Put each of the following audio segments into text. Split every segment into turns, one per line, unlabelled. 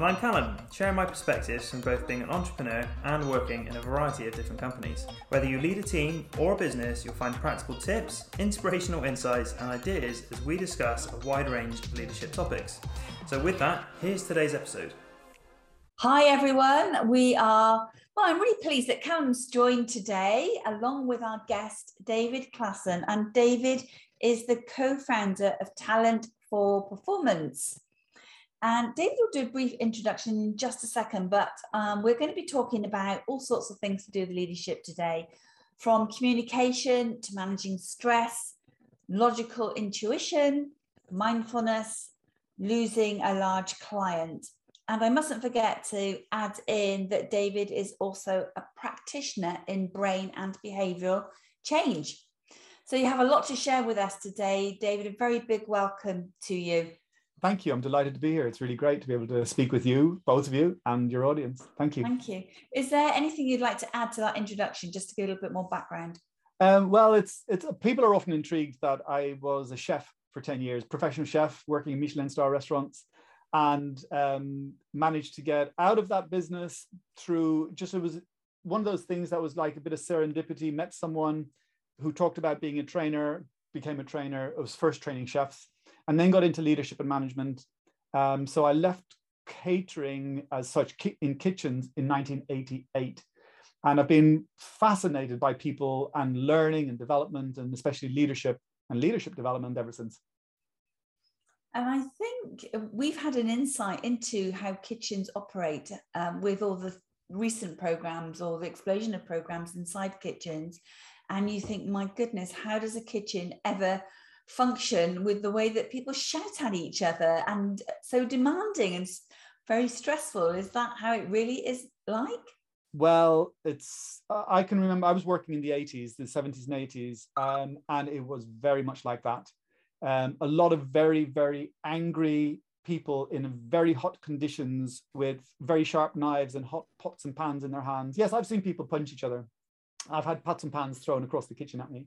And I'm Callum, sharing my perspectives from both being an entrepreneur and working in a variety of different companies. Whether you lead a team or a business, you'll find practical tips, inspirational insights, and ideas as we discuss a wide range of leadership topics. So, with that, here's today's episode.
Hi, everyone. We are, well, I'm really pleased that Callum's joined today along with our guest, David Klassen. And David is the co founder of Talent for Performance. And David will do a brief introduction in just a second, but um, we're going to be talking about all sorts of things to do with leadership today, from communication to managing stress, logical intuition, mindfulness, losing a large client. And I mustn't forget to add in that David is also a practitioner in brain and behavioral change. So you have a lot to share with us today. David, a very big welcome to you.
Thank you. I'm delighted to be here. It's really great to be able to speak with you, both of you, and your audience. Thank you.
Thank you. Is there anything you'd like to add to that introduction, just to give a little bit more background?
Um, well, it's it's people are often intrigued that I was a chef for ten years, professional chef, working in Michelin star restaurants, and um, managed to get out of that business through just it was one of those things that was like a bit of serendipity. Met someone who talked about being a trainer, became a trainer. I was first training chefs and then got into leadership and management. Um, so I left catering as such in kitchens in 1988. And I've been fascinated by people and learning and development, and especially leadership and leadership development ever since.
And I think we've had an insight into how kitchens operate um, with all the recent programs or the explosion of programs inside kitchens. And you think, my goodness, how does a kitchen ever function with the way that people shout at each other and so demanding and very stressful. Is that how it really is like?
Well it's i can remember i was working in the 80s the 70s and 80s um, and it was very much like that. Um, a lot of very very angry people in very hot conditions with very sharp knives and hot pots and pans in their hands. Yes i've seen people punch each other. I've had pots and pans thrown across the kitchen at me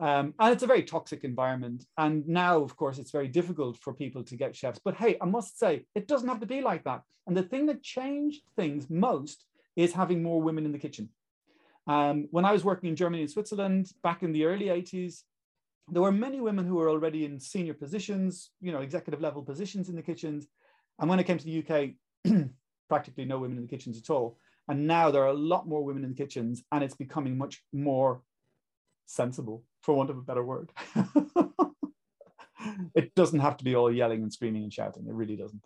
um, and it's a very toxic environment. And now, of course, it's very difficult for people to get chefs. But hey, I must say, it doesn't have to be like that. And the thing that changed things most is having more women in the kitchen. Um, when I was working in Germany and Switzerland back in the early 80s, there were many women who were already in senior positions, you know, executive level positions in the kitchens. And when it came to the UK, practically no women in the kitchens at all. And now there are a lot more women in the kitchens, and it's becoming much more sensible, for want of a better word. it doesn't have to be all yelling and screaming and shouting. It really doesn't.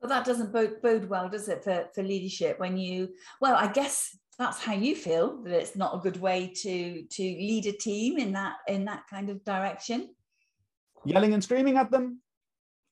Well, that doesn't bode, bode well, does it, for, for leadership? When you, well, I guess that's how you feel that it's not a good way to to lead a team in that in that kind of direction.
Yelling and screaming at them,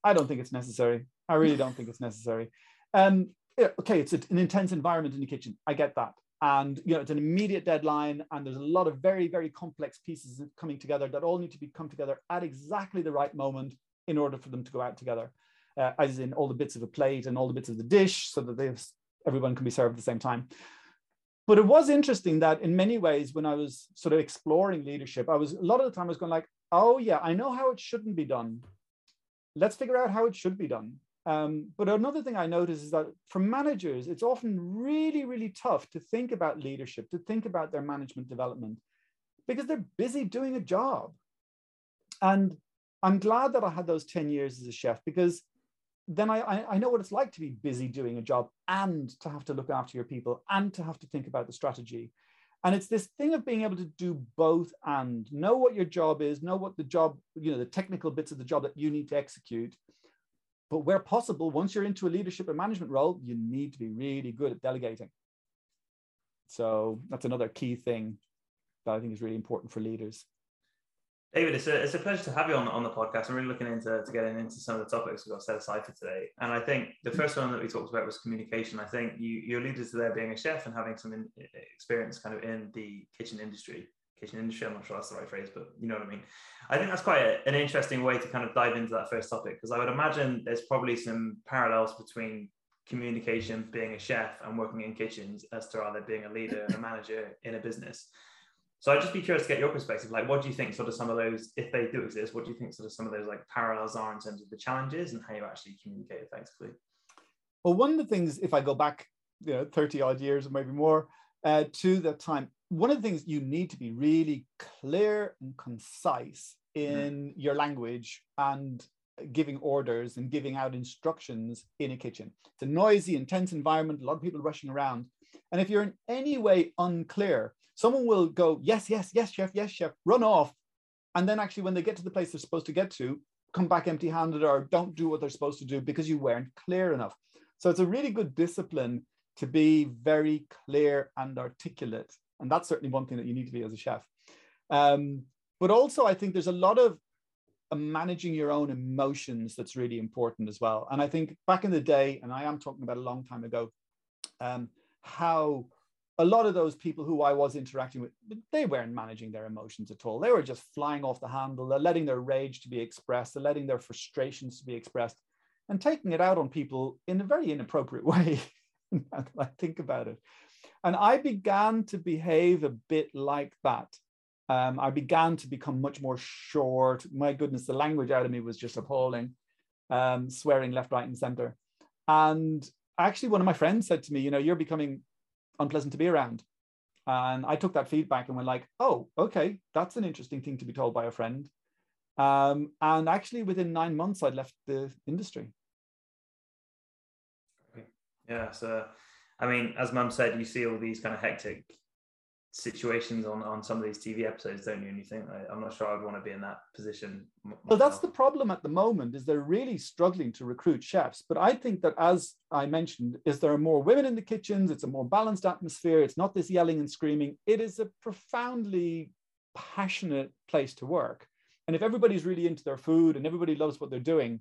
I don't think it's necessary. I really don't think it's necessary. Um, okay, it's an intense environment in the kitchen. I get that and you know it's an immediate deadline and there's a lot of very very complex pieces coming together that all need to be come together at exactly the right moment in order for them to go out together uh, as in all the bits of a plate and all the bits of the dish so that everyone can be served at the same time. But it was interesting that in many ways when i was sort of exploring leadership i was a lot of the time i was going like oh yeah i know how it shouldn't be done. Let's figure out how it should be done um, but another thing I notice is that for managers, it's often really, really tough to think about leadership, to think about their management development, because they're busy doing a job. And I'm glad that I had those 10 years as a chef because then I, I, I know what it's like to be busy doing a job and to have to look after your people and to have to think about the strategy. And it's this thing of being able to do both and know what your job is, know what the job, you know, the technical bits of the job that you need to execute, but where possible, once you're into a leadership and management role, you need to be really good at delegating. So that's another key thing that I think is really important for leaders.
David, it's a, it's a pleasure to have you on, on the podcast. I'm really looking into to getting into some of the topics we've got set aside for today. And I think the mm-hmm. first one that we talked about was communication. I think you, you alluded to there being a chef and having some in, experience kind of in the kitchen industry, kitchen industry. I'm not sure that's the right phrase, but you know what I mean. I think that's quite a, an interesting way to kind of dive into that first topic because I would imagine there's probably some parallels between communication, being a chef, and working in kitchens as to either being a leader and a manager in a business. So I'd just be curious to get your perspective. Like, what do you think sort of some of those, if they do exist, what do you think sort of some of those like parallels are in terms of the challenges and how you actually communicate effectively?
Well, one of the things, if I go back, you know, 30 odd years or maybe more uh, to that time, one of the things you need to be really clear and concise mm-hmm. in mm. your language and giving orders and giving out instructions in a kitchen. It's a noisy, intense environment, a lot of people rushing around. And if you're in any way unclear, someone will go, yes, yes, yes, chef, yes, chef, run off. And then actually, when they get to the place they're supposed to get to, come back empty handed or don't do what they're supposed to do because you weren't clear enough. So it's a really good discipline to be very clear and articulate. And that's certainly one thing that you need to be as a chef. Um, but also, I think there's a lot of uh, managing your own emotions that's really important as well. And I think back in the day, and I am talking about a long time ago, um, how a lot of those people who I was interacting with, they weren't managing their emotions at all. They were just flying off the handle. They're letting their rage to be expressed. They're letting their frustrations to be expressed and taking it out on people in a very inappropriate way. I think about it. And I began to behave a bit like that. Um, I began to become much more short. My goodness, the language out of me was just appalling, um, swearing left, right, and center. And actually, one of my friends said to me, You know, you're becoming unpleasant to be around. And I took that feedback and went like, oh, okay, that's an interesting thing to be told by a friend. Um, and actually, within nine months, I'd left the industry.
Yeah. So, I mean, as Mum said, you see all these kind of hectic situations on on some of these TV episodes, don't you? And you think I'm not sure I'd want to be in that position.
Myself. Well, that's the problem at the moment is they're really struggling to recruit chefs. But I think that as I mentioned, is there are more women in the kitchens. It's a more balanced atmosphere. It's not this yelling and screaming. It is a profoundly passionate place to work. And if everybody's really into their food and everybody loves what they're doing,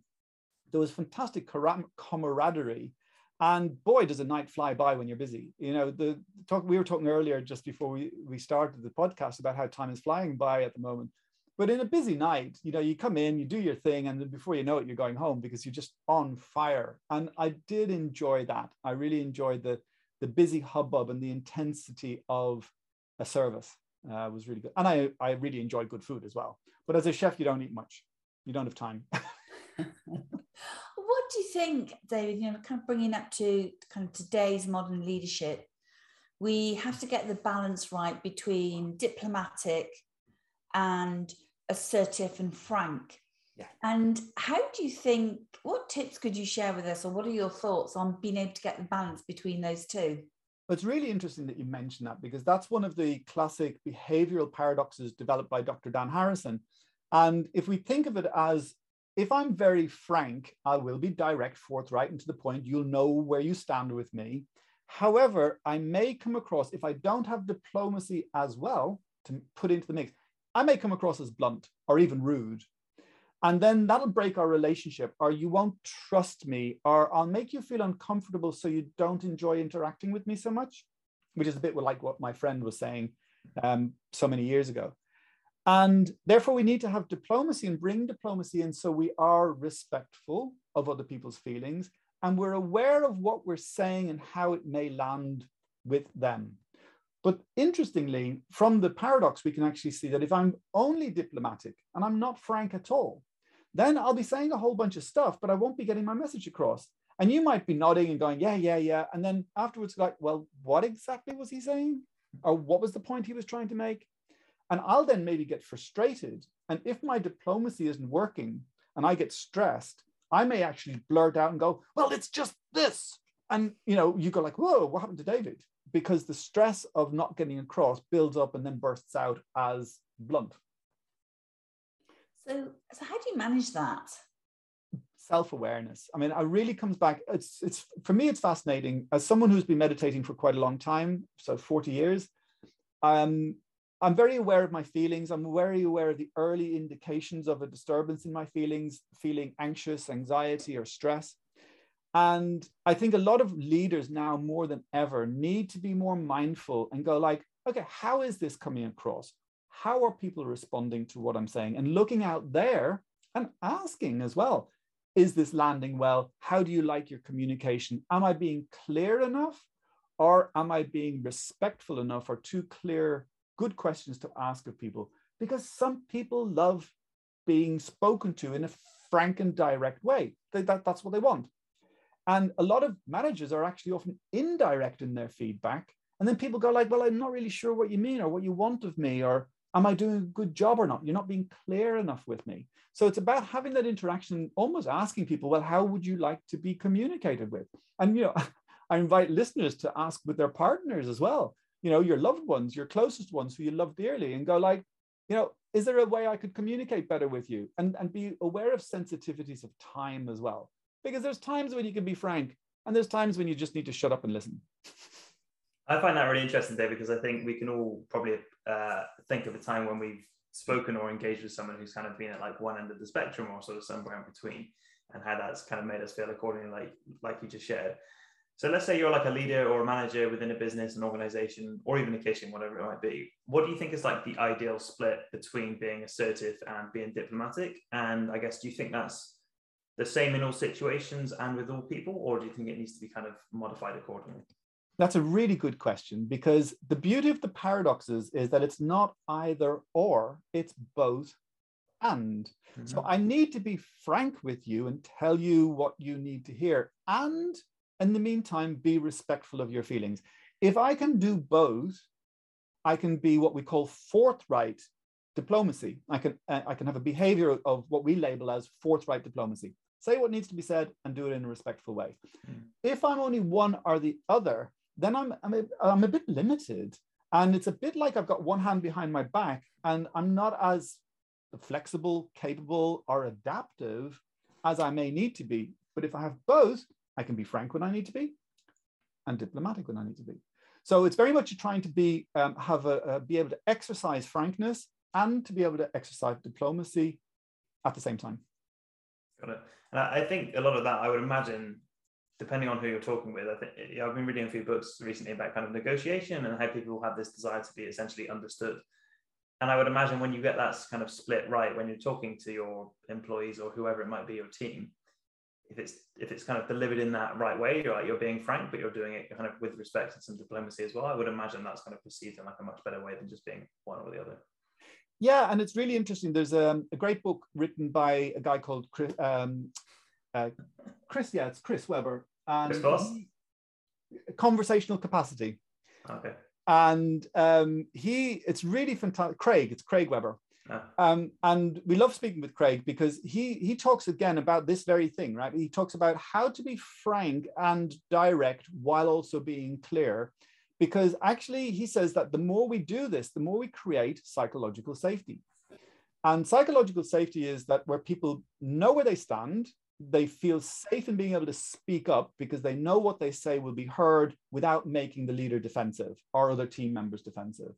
there was fantastic camaraderie and boy, does a night fly by when you're busy. You know, the talk we were talking earlier just before we, we started the podcast about how time is flying by at the moment. But in a busy night, you know, you come in, you do your thing, and then before you know it, you're going home because you're just on fire. And I did enjoy that. I really enjoyed the the busy hubbub and the intensity of a service. Uh, was really good, and I I really enjoyed good food as well. But as a chef, you don't eat much. You don't have time.
what do you think, David? You know, kind of bringing up to kind of today's modern leadership, we have to get the balance right between diplomatic and assertive and frank. Yeah. And how do you think, what tips could you share with us, or what are your thoughts on being able to get the balance between those two?
Well, it's really interesting that you mentioned that because that's one of the classic behavioral paradoxes developed by Dr. Dan Harrison. And if we think of it as if I'm very frank, I will be direct, forthright, and to the point. You'll know where you stand with me. However, I may come across, if I don't have diplomacy as well to put into the mix, I may come across as blunt or even rude. And then that'll break our relationship, or you won't trust me, or I'll make you feel uncomfortable so you don't enjoy interacting with me so much, which is a bit like what my friend was saying um, so many years ago. And therefore, we need to have diplomacy and bring diplomacy in so we are respectful of other people's feelings and we're aware of what we're saying and how it may land with them. But interestingly, from the paradox, we can actually see that if I'm only diplomatic and I'm not frank at all, then I'll be saying a whole bunch of stuff, but I won't be getting my message across. And you might be nodding and going, yeah, yeah, yeah. And then afterwards, like, well, what exactly was he saying? Or what was the point he was trying to make? And I'll then maybe get frustrated. And if my diplomacy isn't working and I get stressed, I may actually blurt out and go, well, it's just this. And you know, you go like, whoa, what happened to David? Because the stress of not getting across builds up and then bursts out as blunt.
So, so how do you manage that?
Self-awareness. I mean, it really comes back. It's it's for me, it's fascinating. As someone who's been meditating for quite a long time, so 40 years, um, I'm very aware of my feelings. I'm very aware of the early indications of a disturbance in my feelings, feeling anxious, anxiety, or stress. And I think a lot of leaders now more than ever need to be more mindful and go like, okay, how is this coming across? how are people responding to what I'm saying? And looking out there and asking as well, is this landing well? How do you like your communication? Am I being clear enough? Or am I being respectful enough or too clear? Good questions to ask of people because some people love being spoken to in a frank and direct way. They, that, that's what they want. And a lot of managers are actually often indirect in their feedback. And then people go like, well, I'm not really sure what you mean or what you want of me, or am I doing a good job or not? You're not being clear enough with me. So it's about having that interaction, almost asking people, well, how would you like to be communicated with? And, you know, I invite listeners to ask with their partners as well, you know, your loved ones, your closest ones who you love dearly, and go like, you know, is there a way I could communicate better with you? And, and be aware of sensitivities of time as well. Because there's times when you can be frank, and there's times when you just need to shut up and listen.
I find that really interesting, Dave, because I think we can all probably uh, think of a time when we've spoken or engaged with someone who's kind of been at like one end of the spectrum or sort of somewhere in between, and how that's kind of made us feel accordingly, like like you just shared. So let's say you're like a leader or a manager within a business, an organization, or even a kitchen, whatever it might be. What do you think is like the ideal split between being assertive and being diplomatic? And I guess do you think that's the same in all situations and with all people, or do you think it needs to be kind of modified accordingly?
That's a really good question because the beauty of the paradoxes is that it's not either or, it's both and. Mm-hmm. So I need to be frank with you and tell you what you need to hear. And in the meantime, be respectful of your feelings. If I can do both, I can be what we call forthright diplomacy. I can, uh, I can have a behavior of what we label as forthright diplomacy. Say what needs to be said and do it in a respectful way. Mm. If I'm only one or the other, then I'm, I'm, a, I'm a bit limited. And it's a bit like I've got one hand behind my back and I'm not as flexible, capable, or adaptive as I may need to be. But if I have both, I can be frank when I need to be and diplomatic when I need to be. So it's very much trying to be um, have a, a, be able to exercise frankness and to be able to exercise diplomacy at the same time.
Got it. And I think a lot of that, I would imagine, depending on who you're talking with, I think I've been reading a few books recently about kind of negotiation and how people have this desire to be essentially understood. And I would imagine when you get that kind of split right, when you're talking to your employees or whoever it might be, your team, if it's if it's kind of delivered in that right way, you're like you're being frank, but you're doing it kind of with respect and some diplomacy as well. I would imagine that's kind of perceived in like a much better way than just being one or the other.
Yeah, and it's really interesting. There's a, um, a great book written by a guy called Chris. Um, uh, Chris, yeah, it's Chris Weber.
And Chris
Conversational capacity.
Okay.
And um, he, it's really fantastic. Craig, it's Craig Um, and we love speaking with Craig because he he talks again about this very thing, right? He talks about how to be frank and direct while also being clear. Because actually, he says that the more we do this, the more we create psychological safety. And psychological safety is that where people know where they stand, they feel safe in being able to speak up because they know what they say will be heard without making the leader defensive or other team members defensive.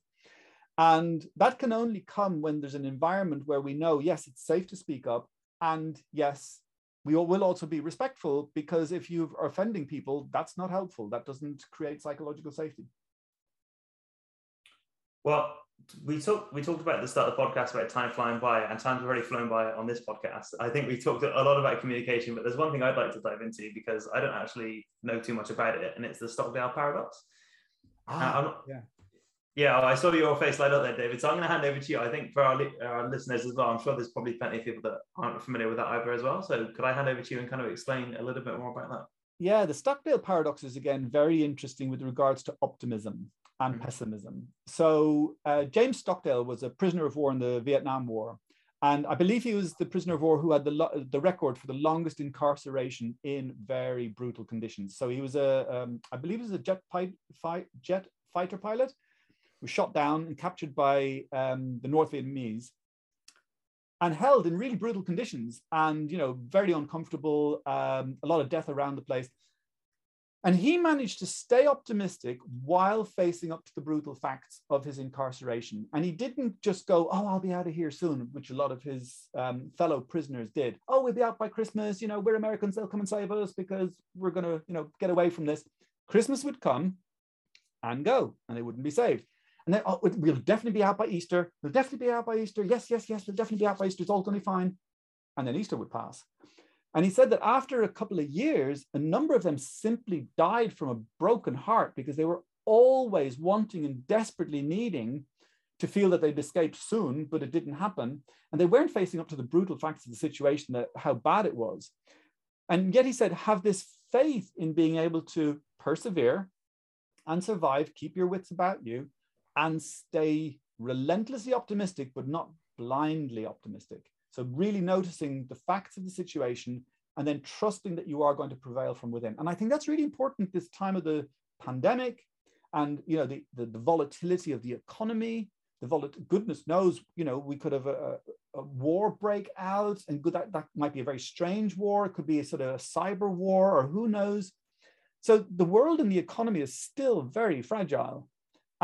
And that can only come when there's an environment where we know, yes, it's safe to speak up. And yes, we will also be respectful because if you are offending people, that's not helpful. That doesn't create psychological safety.
Well, we talked we talked about at the start of the podcast about time flying by, and time's already flown by on this podcast. I think we talked a lot about communication, but there's one thing I'd like to dive into because I don't actually know too much about it, and it's the Stockdale paradox.
Ah, yeah.
Yeah, I saw your face light up there, David. So I'm going to hand over to you. I think for our, our listeners as well, I'm sure there's probably plenty of people that aren't familiar with that either as well. So could I hand over to you and kind of explain a little bit more about that?
Yeah, the Stockdale paradox is again very interesting with regards to optimism and mm-hmm. pessimism. So uh, James Stockdale was a prisoner of war in the Vietnam War. And I believe he was the prisoner of war who had the, lo- the record for the longest incarceration in very brutal conditions. So he was a, um, I believe he was a jet, pi- fi- jet fighter pilot was shot down and captured by um, the North Vietnamese and held in really brutal conditions and you know very uncomfortable um, a lot of death around the place. And he managed to stay optimistic while facing up to the brutal facts of his incarceration. And he didn't just go oh i'll be out of here soon which a lot of his um, fellow prisoners did. Oh we'll be out by christmas. You know we're americans. They'll come and save us because we're going to you know get away from this. Christmas would come and go and they wouldn't be saved And then oh, we'll definitely be out by Easter. We'll definitely be out by Easter. Yes, yes, yes, we'll definitely be out by Easter. It's all going to be fine. And then Easter would pass. And he said that after a couple of years, a number of them simply died from a broken heart because they were always wanting and desperately needing to feel that they'd escaped soon, but it didn't happen. And they weren't facing up to the brutal facts of the situation, that how bad it was. And yet he said, have this faith in being able to persevere and survive, keep your wits about you, and stay relentlessly optimistic, but not blindly optimistic. So, really noticing the facts of the situation and then trusting that you are going to prevail from within. And I think that's really important this time of the pandemic and you know the, the, the volatility of the economy the volat- goodness knows you know we could have a, a, war break out and good that, that might be a very strange war it could be a sort of a cyber war or who knows so the world and the economy is still very fragile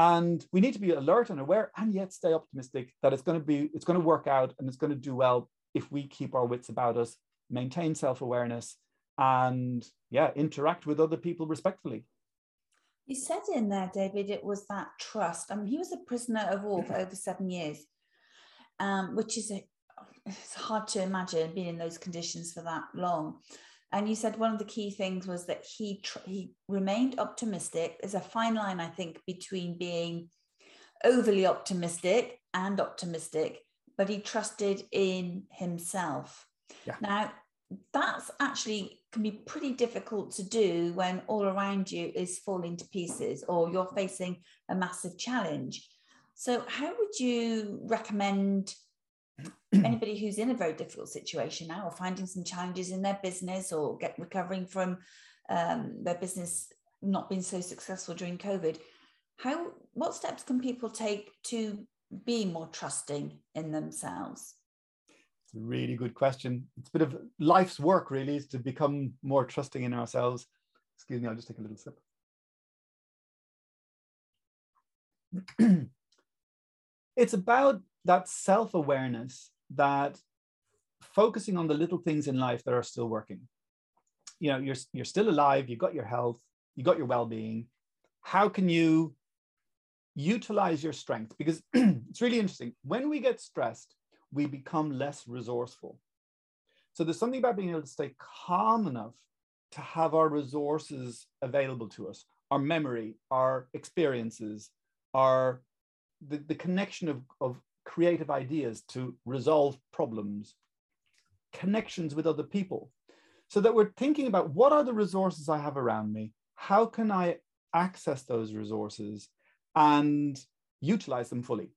and we need to be alert and aware and yet stay optimistic that it's going to be it's going to work out and it's going to do well if we keep our wits about us maintain self-awareness and yeah interact with other people respectfully.
You said in there david it was that trust. I mean he was a prisoner of war for over seven years um, which is a, it's hard to imagine being in those conditions for that long and you said one of the key things was that he tr- he remained optimistic. There's a fine line, I think, between being overly optimistic and optimistic, but he trusted in himself. Yeah. Now, that's actually can be pretty difficult to do when all around you is falling to pieces or you're facing a massive challenge. So, how would you recommend anybody who's in a very difficult situation now or finding some challenges in their business or get recovering from um, their business not being so successful during covid how what steps can people take to be more trusting in themselves?
It's a really good question. It's a bit of life's work really is to become more trusting in ourselves. Excuse me i'll just take a little sip. It's about that self awareness that focusing on the little things in life that are still working. You know, you're, you're still alive, you've got your health, You've got your well being. How can you utilize your strength? Because it's really interesting. When we get stressed, we become less resourceful. So there's something about being able to stay calm enough to have our resources available to us, our memory, our experiences, our the, the connection of, of creative ideas to resolve problems, connections with other people, so that we're thinking about what are the resources I have around me? How can I access those resources and utilize them fully?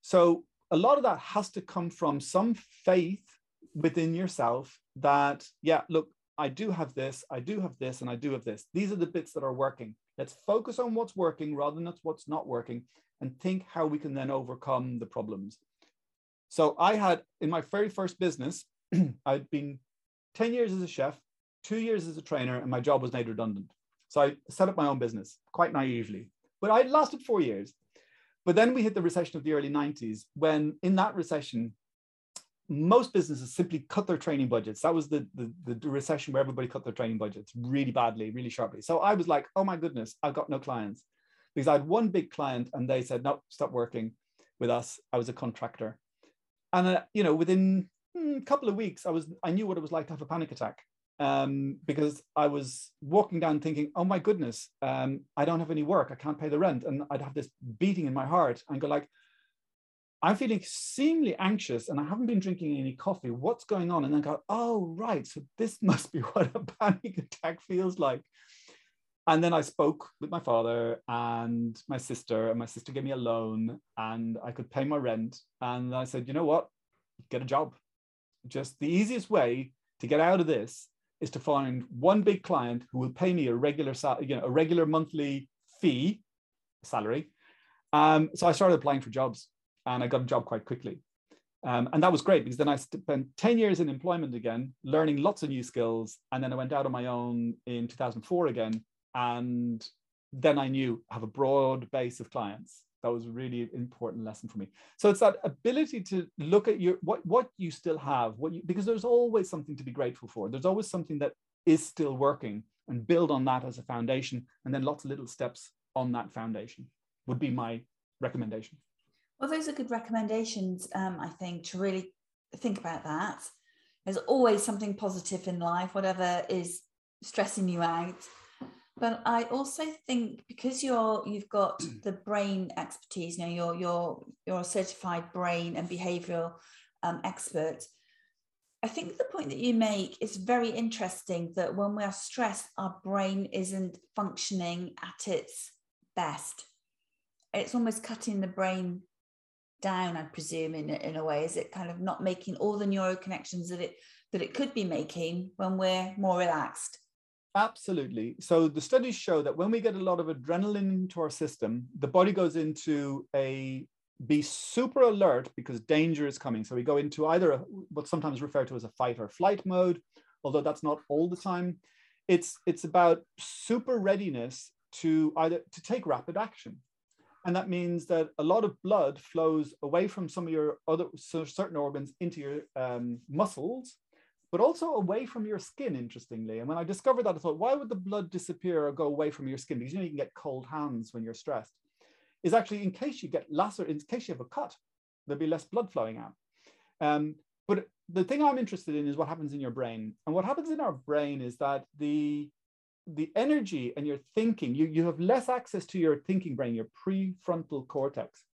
So, a lot of that has to come from some faith within yourself that, yeah, look, I do have this, I do have this, and I do have this. These are the bits that are working. Let's focus on what's working rather than what's not working and think how we can then overcome the problems. So I had in my very first business, I'd been 10 years as a chef, two years as a trainer, and my job was made redundant. So I set up my own business quite naively, but I lasted four years. But then we hit the recession of the early 90s, when in that recession, most businesses simply cut their training budgets. That was the, the, the recession where everybody cut their training budgets really badly, really sharply. So I was like, oh my goodness, I've got no clients because I had one big client and they said, no, stop working with us. I was a contractor. And, uh, you know, within a couple of weeks, I was, I knew what it was like to have a panic attack um, because I was walking down thinking, oh my goodness, um, I don't have any work. I can't pay the rent. And I'd have this beating in my heart and go like, I'm feeling extremely anxious and I haven't been drinking any coffee. What's going on? And then go, oh, right. So this must be what a panic attack feels like and then I spoke with my father and my sister, and my sister gave me a loan and I could pay my rent. And I said, you know what? Get a job. Just the easiest way to get out of this is to find one big client who will pay me a regular, you know, a regular monthly fee, salary. Um, so I started applying for jobs and I got a job quite quickly. Um, and that was great because then I spent 10 years in employment again, learning lots of new skills. And then I went out on my own in 2004 again and then I knew I have a broad base of clients. That was really important lesson for me. So it's that ability to look at your what what you still have, what you because there's always something to be grateful for. There's always something that is still working and build on that as a foundation, and then lots of little steps on that foundation would be my recommendation.
Well, those are good recommendations, um, I think, to really think about that. There's always something positive in life, whatever is stressing you out. But I also think because you're you've got the brain expertise, you know, you're you're you're a certified brain and behavioural um, expert. I think the point that you make is very interesting that when we are stressed, our brain isn't functioning at its best. It's almost cutting the brain down, I presume, in, in a way. Is it kind of not making all the neural connections that it that it could be making when we're more relaxed?
Absolutely. So the studies show that when we get a lot of adrenaline into our system, the body goes into a be super alert because danger is coming. So we go into either a, what's sometimes referred to as a fight or flight mode, although that's not all the time. It's it's about super readiness to either to take rapid action. And that means that a lot of blood flows away from some of your other certain organs into your um, muscles but also away from your skin, interestingly. And when I discovered that, I thought, why would the blood disappear or go away from your skin? Because you know you can get cold hands when you're stressed. Is actually in case you get lacer, in case you have a cut, there'll be less blood flowing out. Um, but the thing I'm interested in is what happens in your brain. And what happens in our brain is that the the energy and your thinking, you, you have less access to your thinking brain, your prefrontal cortex.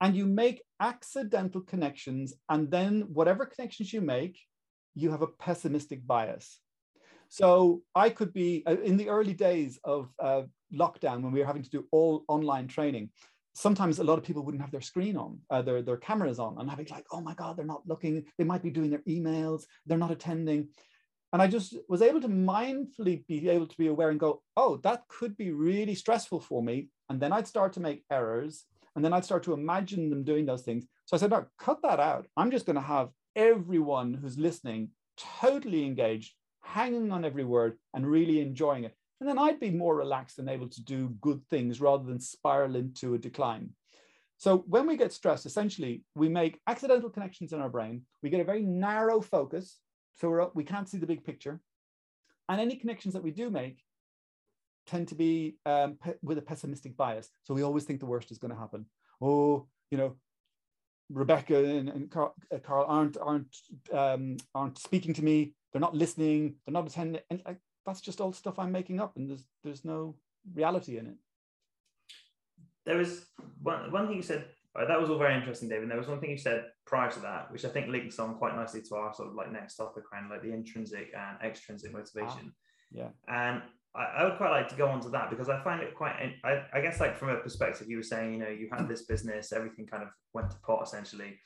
And you make accidental connections. And then whatever connections you make, you have a pessimistic bias. So I could be uh, in the early days of uh, lockdown when we were having to do all online training. Sometimes a lot of people wouldn't have their screen on, uh, their, their cameras on, and I'd be like, oh my God, they're not looking. They might be doing their emails, they're not attending. And I just was able to mindfully be able to be aware and go, oh, that could be really stressful for me. And then I'd start to make errors. And then I'd start to imagine them doing those things. So I said, no, cut that out. I'm just going to have everyone who's listening totally engaged, hanging on every word, and really enjoying it. And then I'd be more relaxed and able to do good things rather than spiral into a decline. So when we get stressed, essentially, we make accidental connections in our brain. We get a very narrow focus, so we're we can't see the big picture. And any connections that we do make tend to be um, with a pessimistic bias. So we always think the worst is going to happen. Oh, you know, Rebecca and, and Carl, uh, Carl, aren't aren't um, aren't speaking to me. They're not listening. They're not attending. And like, that's just all stuff I'm making up, and there's there's no reality in it.
There was one one thing you said. Uh, that was all very interesting, David. There was one thing you said prior to that, which I think links on quite nicely to our sort of like next topic around like the intrinsic and extrinsic motivation.
Ah, yeah.
And I, I, would quite like to go on to that because I find it quite, I, I guess, like from a perspective, you were saying, you know, you had this business, everything kind of went to pot essentially.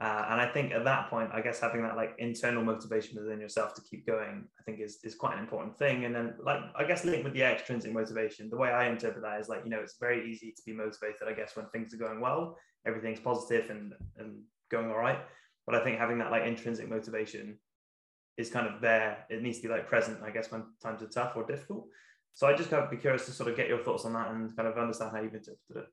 Uh, and I think at that point, I guess having that like internal motivation within yourself to keep going, I think is, is quite an important thing. And then like, I guess linked with the extrinsic motivation, the way I interpret that is like, you know, it's very easy to be motivated, I guess, when things are going well, everything's positive and, and going all right. But I think having that like intrinsic motivation is kind of there. It needs to be like present, I guess, when times are tough or difficult. So I just kind of be curious to sort of get your thoughts on that and kind of understand how you've interpreted it.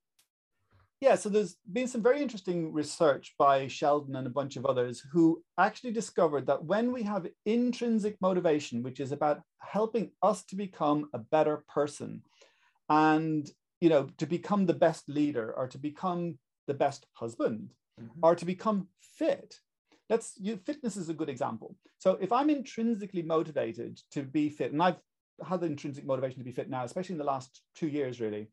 Yeah, so there's been some very interesting research by Sheldon and a bunch of others who actually discovered that when we have intrinsic motivation, which is about helping us to become a better person and you know to become the best leader or to become the best husband mm-hmm. or to become fit let's you fitness is a good example. So if i'm intrinsically motivated to be fit and i've had the intrinsic motivation to be fit now especially in the last two years really.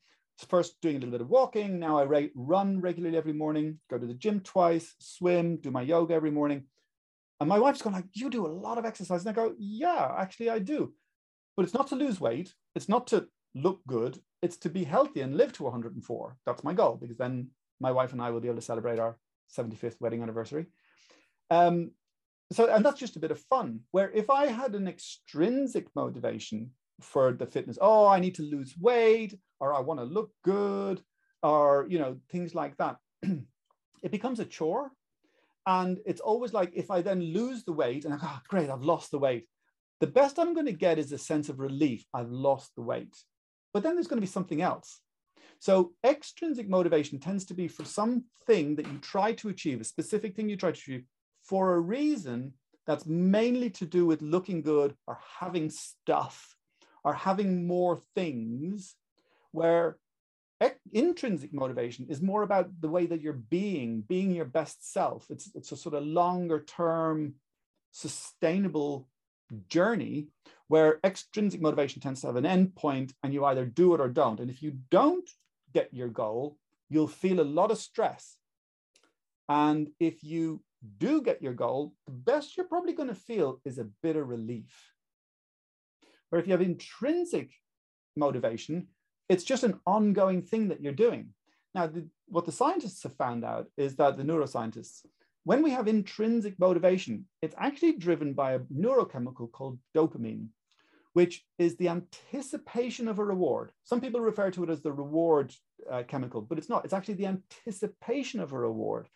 First doing a little bit of walking. Now i re- run regularly every morning go to the gym twice swim do my yoga every morning. And my wife's going like you do a lot of exercise. And i go yeah actually i do. But it's not to lose weight. It's not to look good. It's to be healthy and live to 104 that's my goal because then my wife and i will be able to celebrate our 75th wedding anniversary um, so, and that's just a bit of fun. Where if I had an extrinsic motivation for the fitness, oh, I need to lose weight, or I want to look good, or you know things like that, it becomes a chore. And it's always like if I then lose the weight and I go, oh, great, I've lost the weight. The best I'm going to get is a sense of relief. I've lost the weight. But then there's going to be something else. So extrinsic motivation tends to be for something that you try to achieve, a specific thing you try to achieve for a reason that's mainly to do with looking good or having stuff or having more things where eh, intrinsic motivation is more about the way that you're being, being your best self. It's, it's a sort of longer term, sustainable journey where extrinsic motivation tends to have an end point and you either do it or don't. And if you don't get your goal, you'll feel a lot of stress. And if you do get your goal, the best you're probably going to feel is a bit of relief. Where if you have intrinsic motivation, it's just an ongoing thing that you're doing. Now, the, what the scientists have found out is that the neuroscientists, when we have intrinsic motivation, it's actually driven by a neurochemical called dopamine, which is the anticipation of a reward. Some people refer to it as the reward uh, chemical, but it's not. It's actually the anticipation of a reward.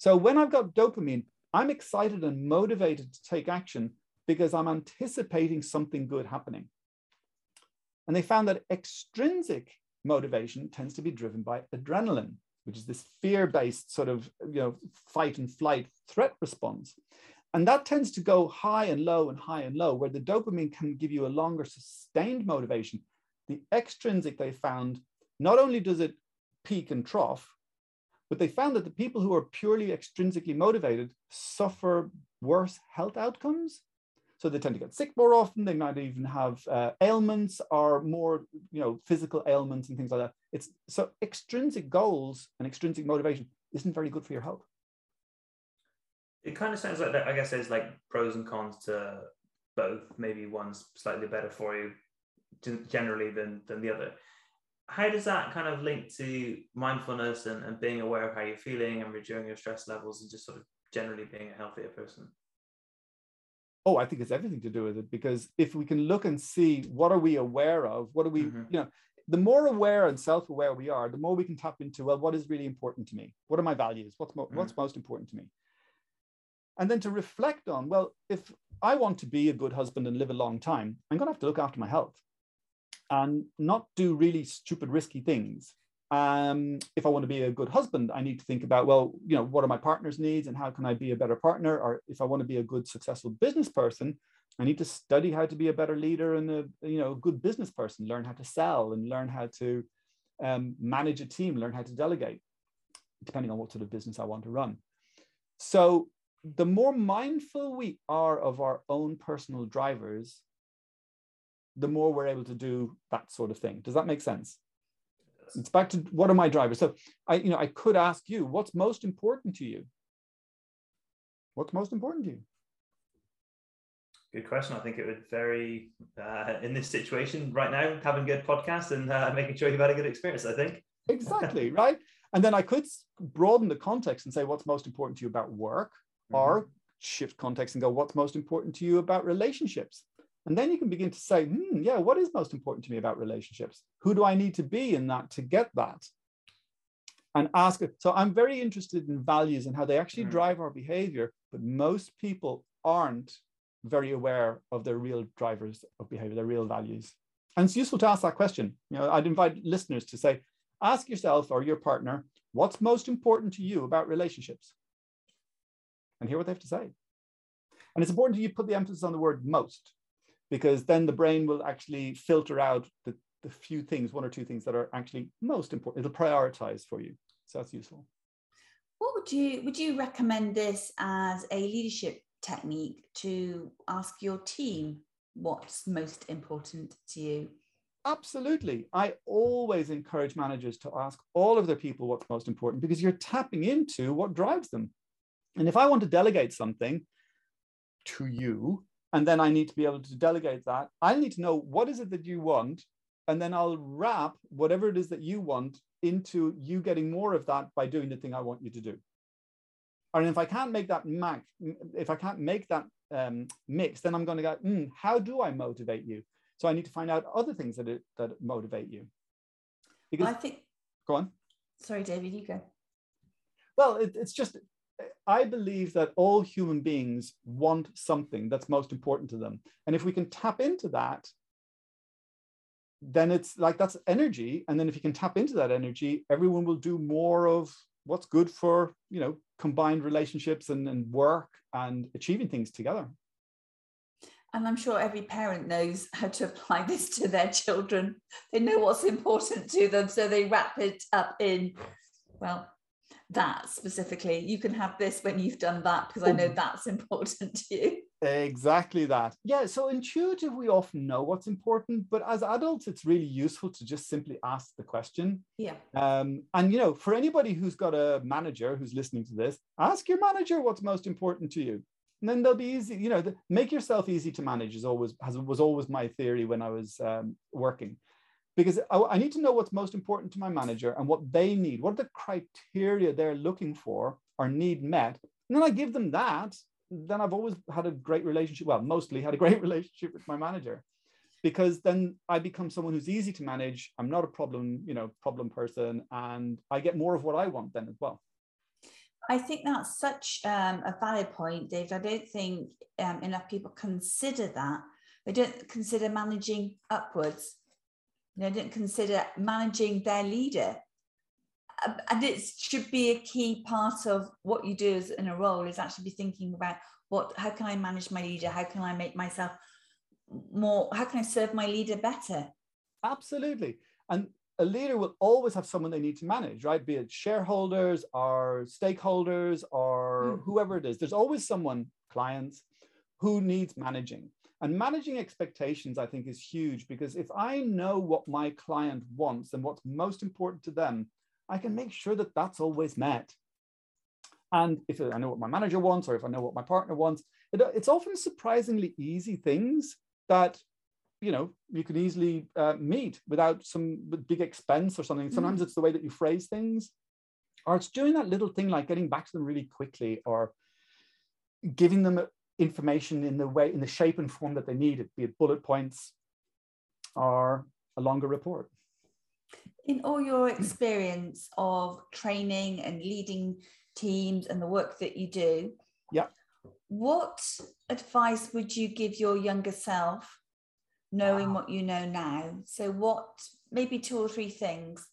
So when I've got dopamine, I'm excited and motivated to take action because I'm anticipating something good happening. And they found that extrinsic motivation tends to be driven by adrenaline, which is this fear-based sort of you know fight and flight threat response. And that tends to go high and low and high and low, where the dopamine can give you a longer sustained motivation. The extrinsic they found, not only does it peak and trough, but they found that the people who are purely extrinsically motivated suffer worse health outcomes. So they tend to get sick more often. They might even have uh, ailments or more, you know, physical ailments and things like that. It's so extrinsic goals and extrinsic motivation isn't very good for your health.
It kind of sounds like that. I guess there's like pros and cons to both. Maybe one's slightly better for you generally than than the other how does that kind of link to mindfulness and, and being aware of how you're feeling and reducing your stress levels and just sort of generally being a healthier person?
Oh, I think it's everything to do with it because if we can look and see what are we aware of, what are we, mm-hmm. you know, the more aware and self-aware we are, the more we can tap into, well, what is really important to me? What are my values? What's mo- mm-hmm. what's most important to me? And then to reflect on, well, if I want to be a good husband and live a long time, I'm going to have to look after my health and not do really stupid, risky things. Um, if I want to be a good husband, I need to think about, well, you know, what are my partner's needs and how can I be a better partner? Or if I want to be a good, successful business person, I need to study how to be a better leader and a, you know, good business person, learn how to sell and learn how to um, manage a team, learn how to delegate, depending on what sort of business I want to run. So the more mindful we are of our own personal drivers, the more we're able to do that sort of thing. Does that make sense? It's back to what are my drivers? So I, you know, I could ask you, what's most important to you? What's most important to you?
Good question. I think it would vary uh, in this situation right now, having good podcasts and uh, making sure you've had a good experience, I think.
Exactly, right? And then I could broaden the context and say, what's most important to you about work? Mm-hmm. Or shift context and go, what's most important to you about relationships? And then you can begin to say, hmm, yeah, what is most important to me about relationships? Who do I need to be in that to get that? And ask it. So I'm very interested in values and how they actually mm. drive our behavior, but most people aren't very aware of their real drivers of behavior, their real values. And it's useful to ask that question. You know, I'd invite listeners to say, ask yourself or your partner, what's most important to you about relationships? And hear what they have to say. And it's important that you put the emphasis on the word most because then the brain will actually filter out the, the few things, one or two things that are actually most important. It'll prioritize for you. So that's useful.
What would you would you recommend this as a leadership technique to ask your team what's most important to you?
Absolutely. I always encourage managers to ask all of their people what's most important because you're tapping into what drives them. And if I want to delegate something to you, and then I need to be able to delegate that. I need to know what is it that you want, and then I'll wrap whatever it is that you want into you getting more of that by doing the thing I want you to do. And if I can't make that mac, if I can't make that um, mix, then I'm going to go, mm, how do I motivate you? So I need to find out other things that it, that motivate you.
Because I think.
Go on.
Sorry, David, you go.
Well, it, it's just I believe that all human beings want something that's most important to them. And if we can tap into that, then it's like that's energy. And then if you can tap into that energy, everyone will do more of what's good for, you know, combined relationships and, and work and achieving things together.
And I'm sure every parent knows how to apply this to their children. They know what's important to them, so they wrap it up in, well, that specifically. You can have this when you've done that because I know that's important to you.
Exactly that. Yeah. So intuitive, we often know what's important, but as adults, it's really useful to just simply ask the question.
Yeah.
Um, and you know, for anybody who's got a manager who's listening to this, ask your manager what's most important to you. And then they'll be easy, you know, the, make yourself easy to manage is always has was always my theory when I was um, working because I, I, need to know what's most important to my manager and what they need, what are the criteria they're looking for or need met. And then I give them that. Then I've always had a great relationship. Well, mostly had a great relationship with my manager because then I become someone who's easy to manage. I'm not a problem, you know, problem person, and I get more of what I want then as well.
I think that's such um, a valid point, David. I don't think um, enough people consider that. They don't consider managing upwards you know, didn't consider managing their leader. Um, and it should be a key part of what you do as in a role is actually be thinking about what, how can I manage my leader? How can I make myself more, how can I serve my leader better?
Absolutely. And a leader will always have someone they need to manage, right? Be it shareholders or stakeholders or mm. whoever it is. There's always someone, clients, who needs managing. And managing expectations, I think, is huge because if I know what my client wants and what's most important to them, I can make sure that that's always met. And if I know what my manager wants or if I know what my partner wants, it, it's often surprisingly easy things that you know you can easily uh, meet without some big expense or something. Sometimes mm. it's the way that you phrase things, or it's doing that little thing like getting back to them really quickly or giving them information in the way, in the shape and form that they need it, be it bullet points or a longer report.
In all your experience of training and leading teams and the work that you do,
yeah.
What advice would you give your younger self, knowing wow. what you know now? So, what maybe two or three things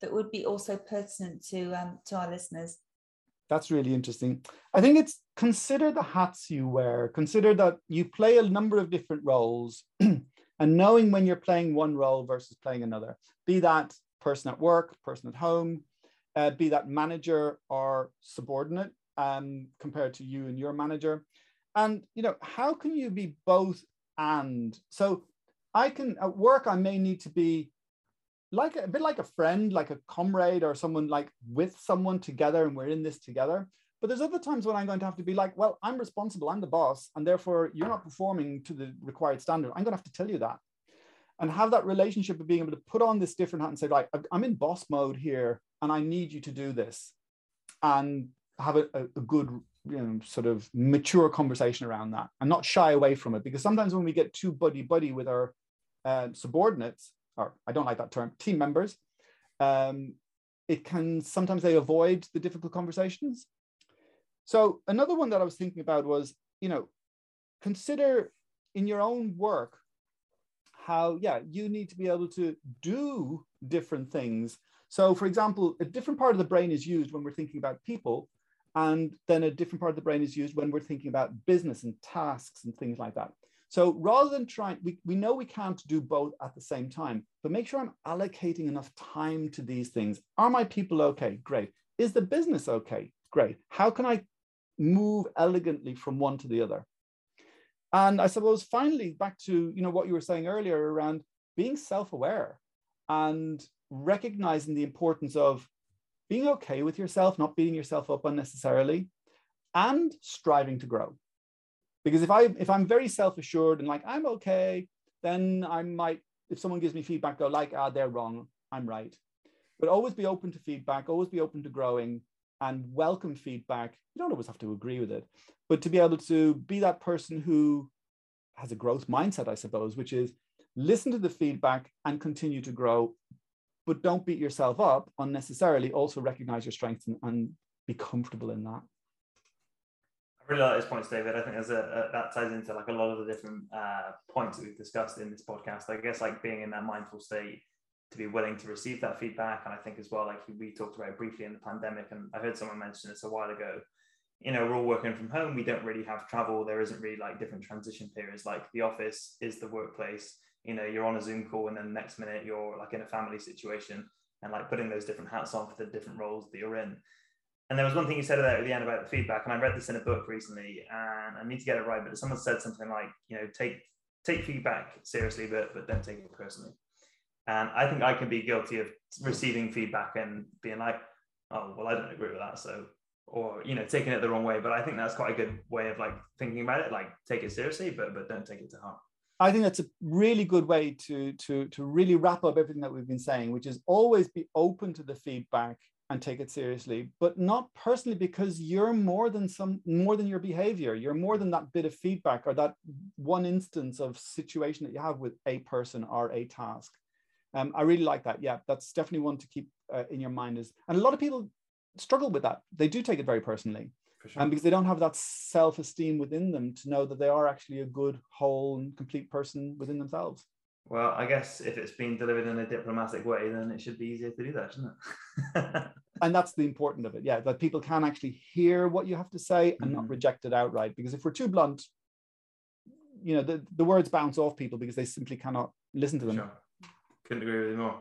that would be also pertinent to um, to our listeners?
That's really interesting. I think it's consider the hats you wear. Consider that you play a number of different roles and knowing when you're playing one role versus playing another, be that person at work, person at home, uh, be that manager or subordinate um, compared to you and your manager. And, you know, how can you be both and? So I can, at work, I may need to be like a bit like a friend, like a comrade or someone like with someone together and we're in this together. But there's other times when I'm going to have to be like, well, I'm responsible, I'm the boss, and therefore you're not performing to the required standard. I'm going to have to tell you that. And have that relationship of being able to put on this different hat and say, like, I'm in boss mode here and I need you to do this. And have a, a, good, you know, sort of mature conversation around that and not shy away from it. Because sometimes when we get too buddy buddy with our uh, subordinates, or I don't like that term, team members, um, it can sometimes they avoid the difficult conversations. So another one that I was thinking about was, you know, consider in your own work how, yeah, you need to be able to do different things. So, for example, a different part of the brain is used when we're thinking about people, and then a different part of the brain is used when we're thinking about business and tasks and things like that. So rather than trying, we, we know we can't do both at the same time, but make sure I'm allocating enough time to these things. Are my people okay? Great. Is the business okay? Great. How can I move elegantly from one to the other? And I suppose finally, back to you know what you were saying earlier around being self-aware and recognizing the importance of being okay with yourself, not beating yourself up unnecessarily, and striving to grow because if i if i'm very self-assured and like i'm okay then i might if someone gives me feedback go like ah they're wrong. I'm right. But always be open to feedback always be open to growing and welcome feedback. You don't always have to agree with it. But to be able to be that person who has a growth mindset i suppose which is listen to the feedback and continue to grow but don't beat yourself up unnecessarily. Also recognize your strengths and, and be comfortable in that
really like points, David. I think there's a, a, that ties into like a lot of the different uh, points that we've discussed in this podcast. I guess like being in that mindful state to be willing to receive that feedback, and I think as well, like we talked about briefly in the pandemic, and I heard someone mention this a while ago. you know, we're all working from home. We don't really have travel. There isn't really like different transition periods. Like the office is the workplace. You know, you're on a Zoom call and then the next minute you're like in a family situation and like putting those different hats on for the different roles that you're in. And there was one thing you said at the end about the feedback, and I read this in a book recently, and I need to get it right, but someone said something like, you know, take take feedback seriously, but but don't take it personally. And I think I can be guilty of receiving feedback and being like, oh, well, I don't agree with that, so or you know, taking it the wrong way. But I think that's quite a good way of like thinking about it, like take it seriously, but but don't take it to heart.
I think that's a really good way to to to really wrap up everything that we've been saying, which is always be open to the feedback and take it seriously but not personally because you're more than some more than your behavior. You're more than that bit of feedback or that one instance of situation that you have with a person or a task. Um, i really like that. Yeah that's definitely one to keep uh, in your mind is and a lot of people struggle with that. They do take it very personally sure. and because they don't have that self-esteem within them to know that they are actually a good whole and complete person within themselves
well, I guess if it's been delivered in a diplomatic way, then it should be easier to do that, shouldn't
it? and that's the important of it, yeah, that people can actually hear what you have to say and mm-hmm. not reject it outright. Because if we're too blunt, you know, the, the words bounce off people because they simply cannot listen to them. Sure.
Couldn't agree with you more.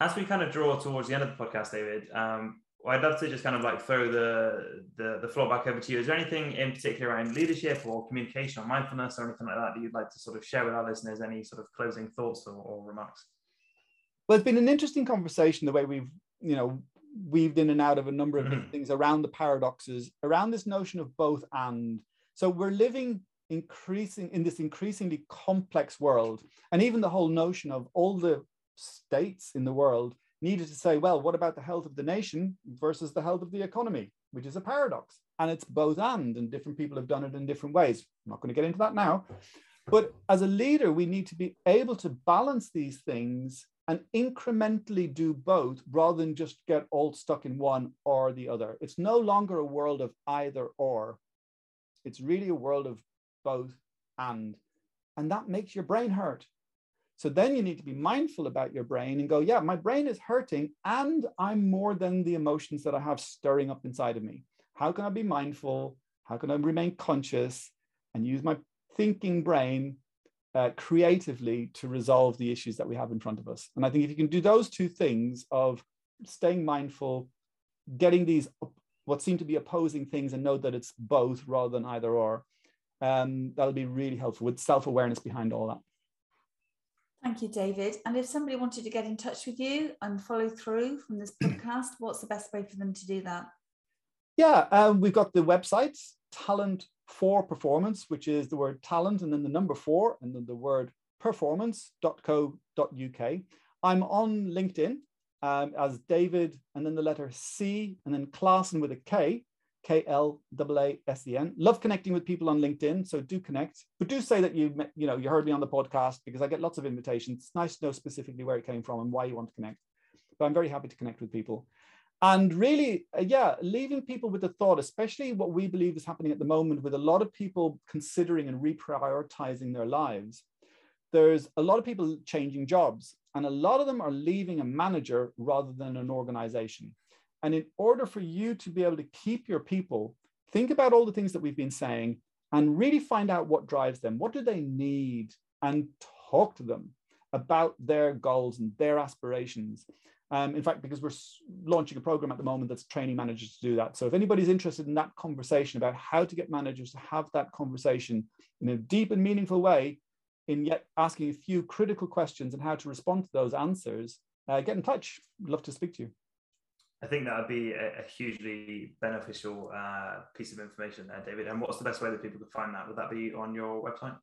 As we kind of draw towards the end of the podcast, David, um, well, I'd love to just kind of like throw the, the, the floor back over to you. Is there anything in particular around leadership or communication or mindfulness or anything like that that you'd like to sort of share with our listeners? Any sort of closing thoughts or, or remarks?
Well, it's been an interesting conversation the way we've you know weaved in and out of a number of mm-hmm. different things around the paradoxes, around this notion of both and. So we're living increasing in this increasingly complex world, and even the whole notion of all the states in the world needed to say, well, what about the health of the nation versus the health of the economy, which is a paradox. And it's both and, and different people have done it in different ways. I'm not going to get into that now. But as a leader, we need to be able to balance these things and incrementally do both rather than just get all stuck in one or the other. It's no longer a world of either or. It's really a world of both and. And that makes your brain hurt. So then you need to be mindful about your brain and go, yeah, my brain is hurting and I'm more than the emotions that I have stirring up inside of me. How can I be mindful? How can I remain conscious and use my thinking brain uh, creatively to resolve the issues that we have in front of us? And I think if you can do those two things of staying mindful, getting these what seem to be opposing things and know that it's both rather than either or, um, that'll be really helpful with self awareness behind all that.
Thank you, David. And if somebody wanted to get in touch with you and follow through from this podcast, what's the best way for them to do that?
Yeah, um, we've got the website, Talent for Performance, which is the word talent and then the number four and then the word performance.co.uk. I'm on LinkedIn um, as David and then the letter C and then Klaasen with a K. K L A A S E N. Love connecting with people on LinkedIn, so do connect. But do say that you you know you heard me on the podcast because I get lots of invitations. It's nice to know specifically where it came from and why you want to connect. But I'm very happy to connect with people. And really, uh, yeah, leaving people with the thought, especially what we believe is happening at the moment with a lot of people considering and reprioritizing their lives. There's a lot of people changing jobs, and a lot of them are leaving a manager rather than an organization. And in order for you to be able to keep your people, think about all the things that we've been saying and really find out what drives them. What do they need? And talk to them about their goals and their aspirations. Um, in fact, because we're launching a program at the moment that's training managers to do that. So if anybody's interested in that conversation about how to get managers to have that conversation in a deep and meaningful way, in yet asking a few critical questions and how to respond to those answers, uh, get in touch. love to speak to you.
I think that would be a, a hugely beneficial uh, piece of information there, David. And what's the best way that people could find that? Would that be on your website?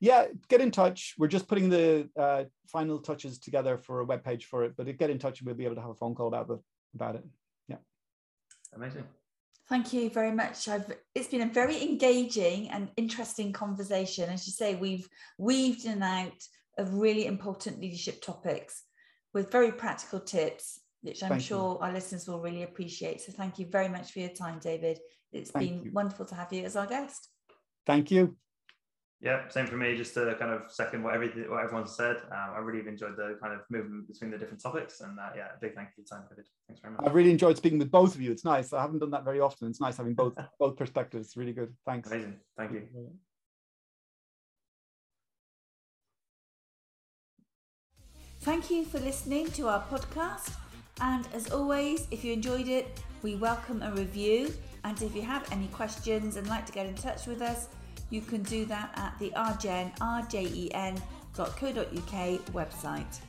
Yeah, get in touch. We're just putting the uh, final touches together for a web page for it, but get in touch and we'll be able to have a phone call about it. About it. Yeah.
Amazing.
Thank you very much. I've, it's been a very engaging and interesting conversation. As you say, we've weaved in and out of really important leadership topics with very practical tips which I'm thank sure you. our listeners will really appreciate. So thank you very much for your time, David. It's thank been you. wonderful to have you as our guest.
Thank you.
Yeah, same for me. Just to kind of second what everything what everyone said. Um, I really enjoyed the kind of movement between the different topics, and uh, yeah, big thank you for your time, David. Thanks very much.
I've really enjoyed speaking with both of you. It's nice. I haven't done that very often. It's nice having both both perspectives. Really good. Thanks.
Amazing. Thank you.
Thank you for listening to our podcast. And as always, if you enjoyed it, we welcome a review. And if you have any questions and like to get in touch with us, you can do that at the rgen, website.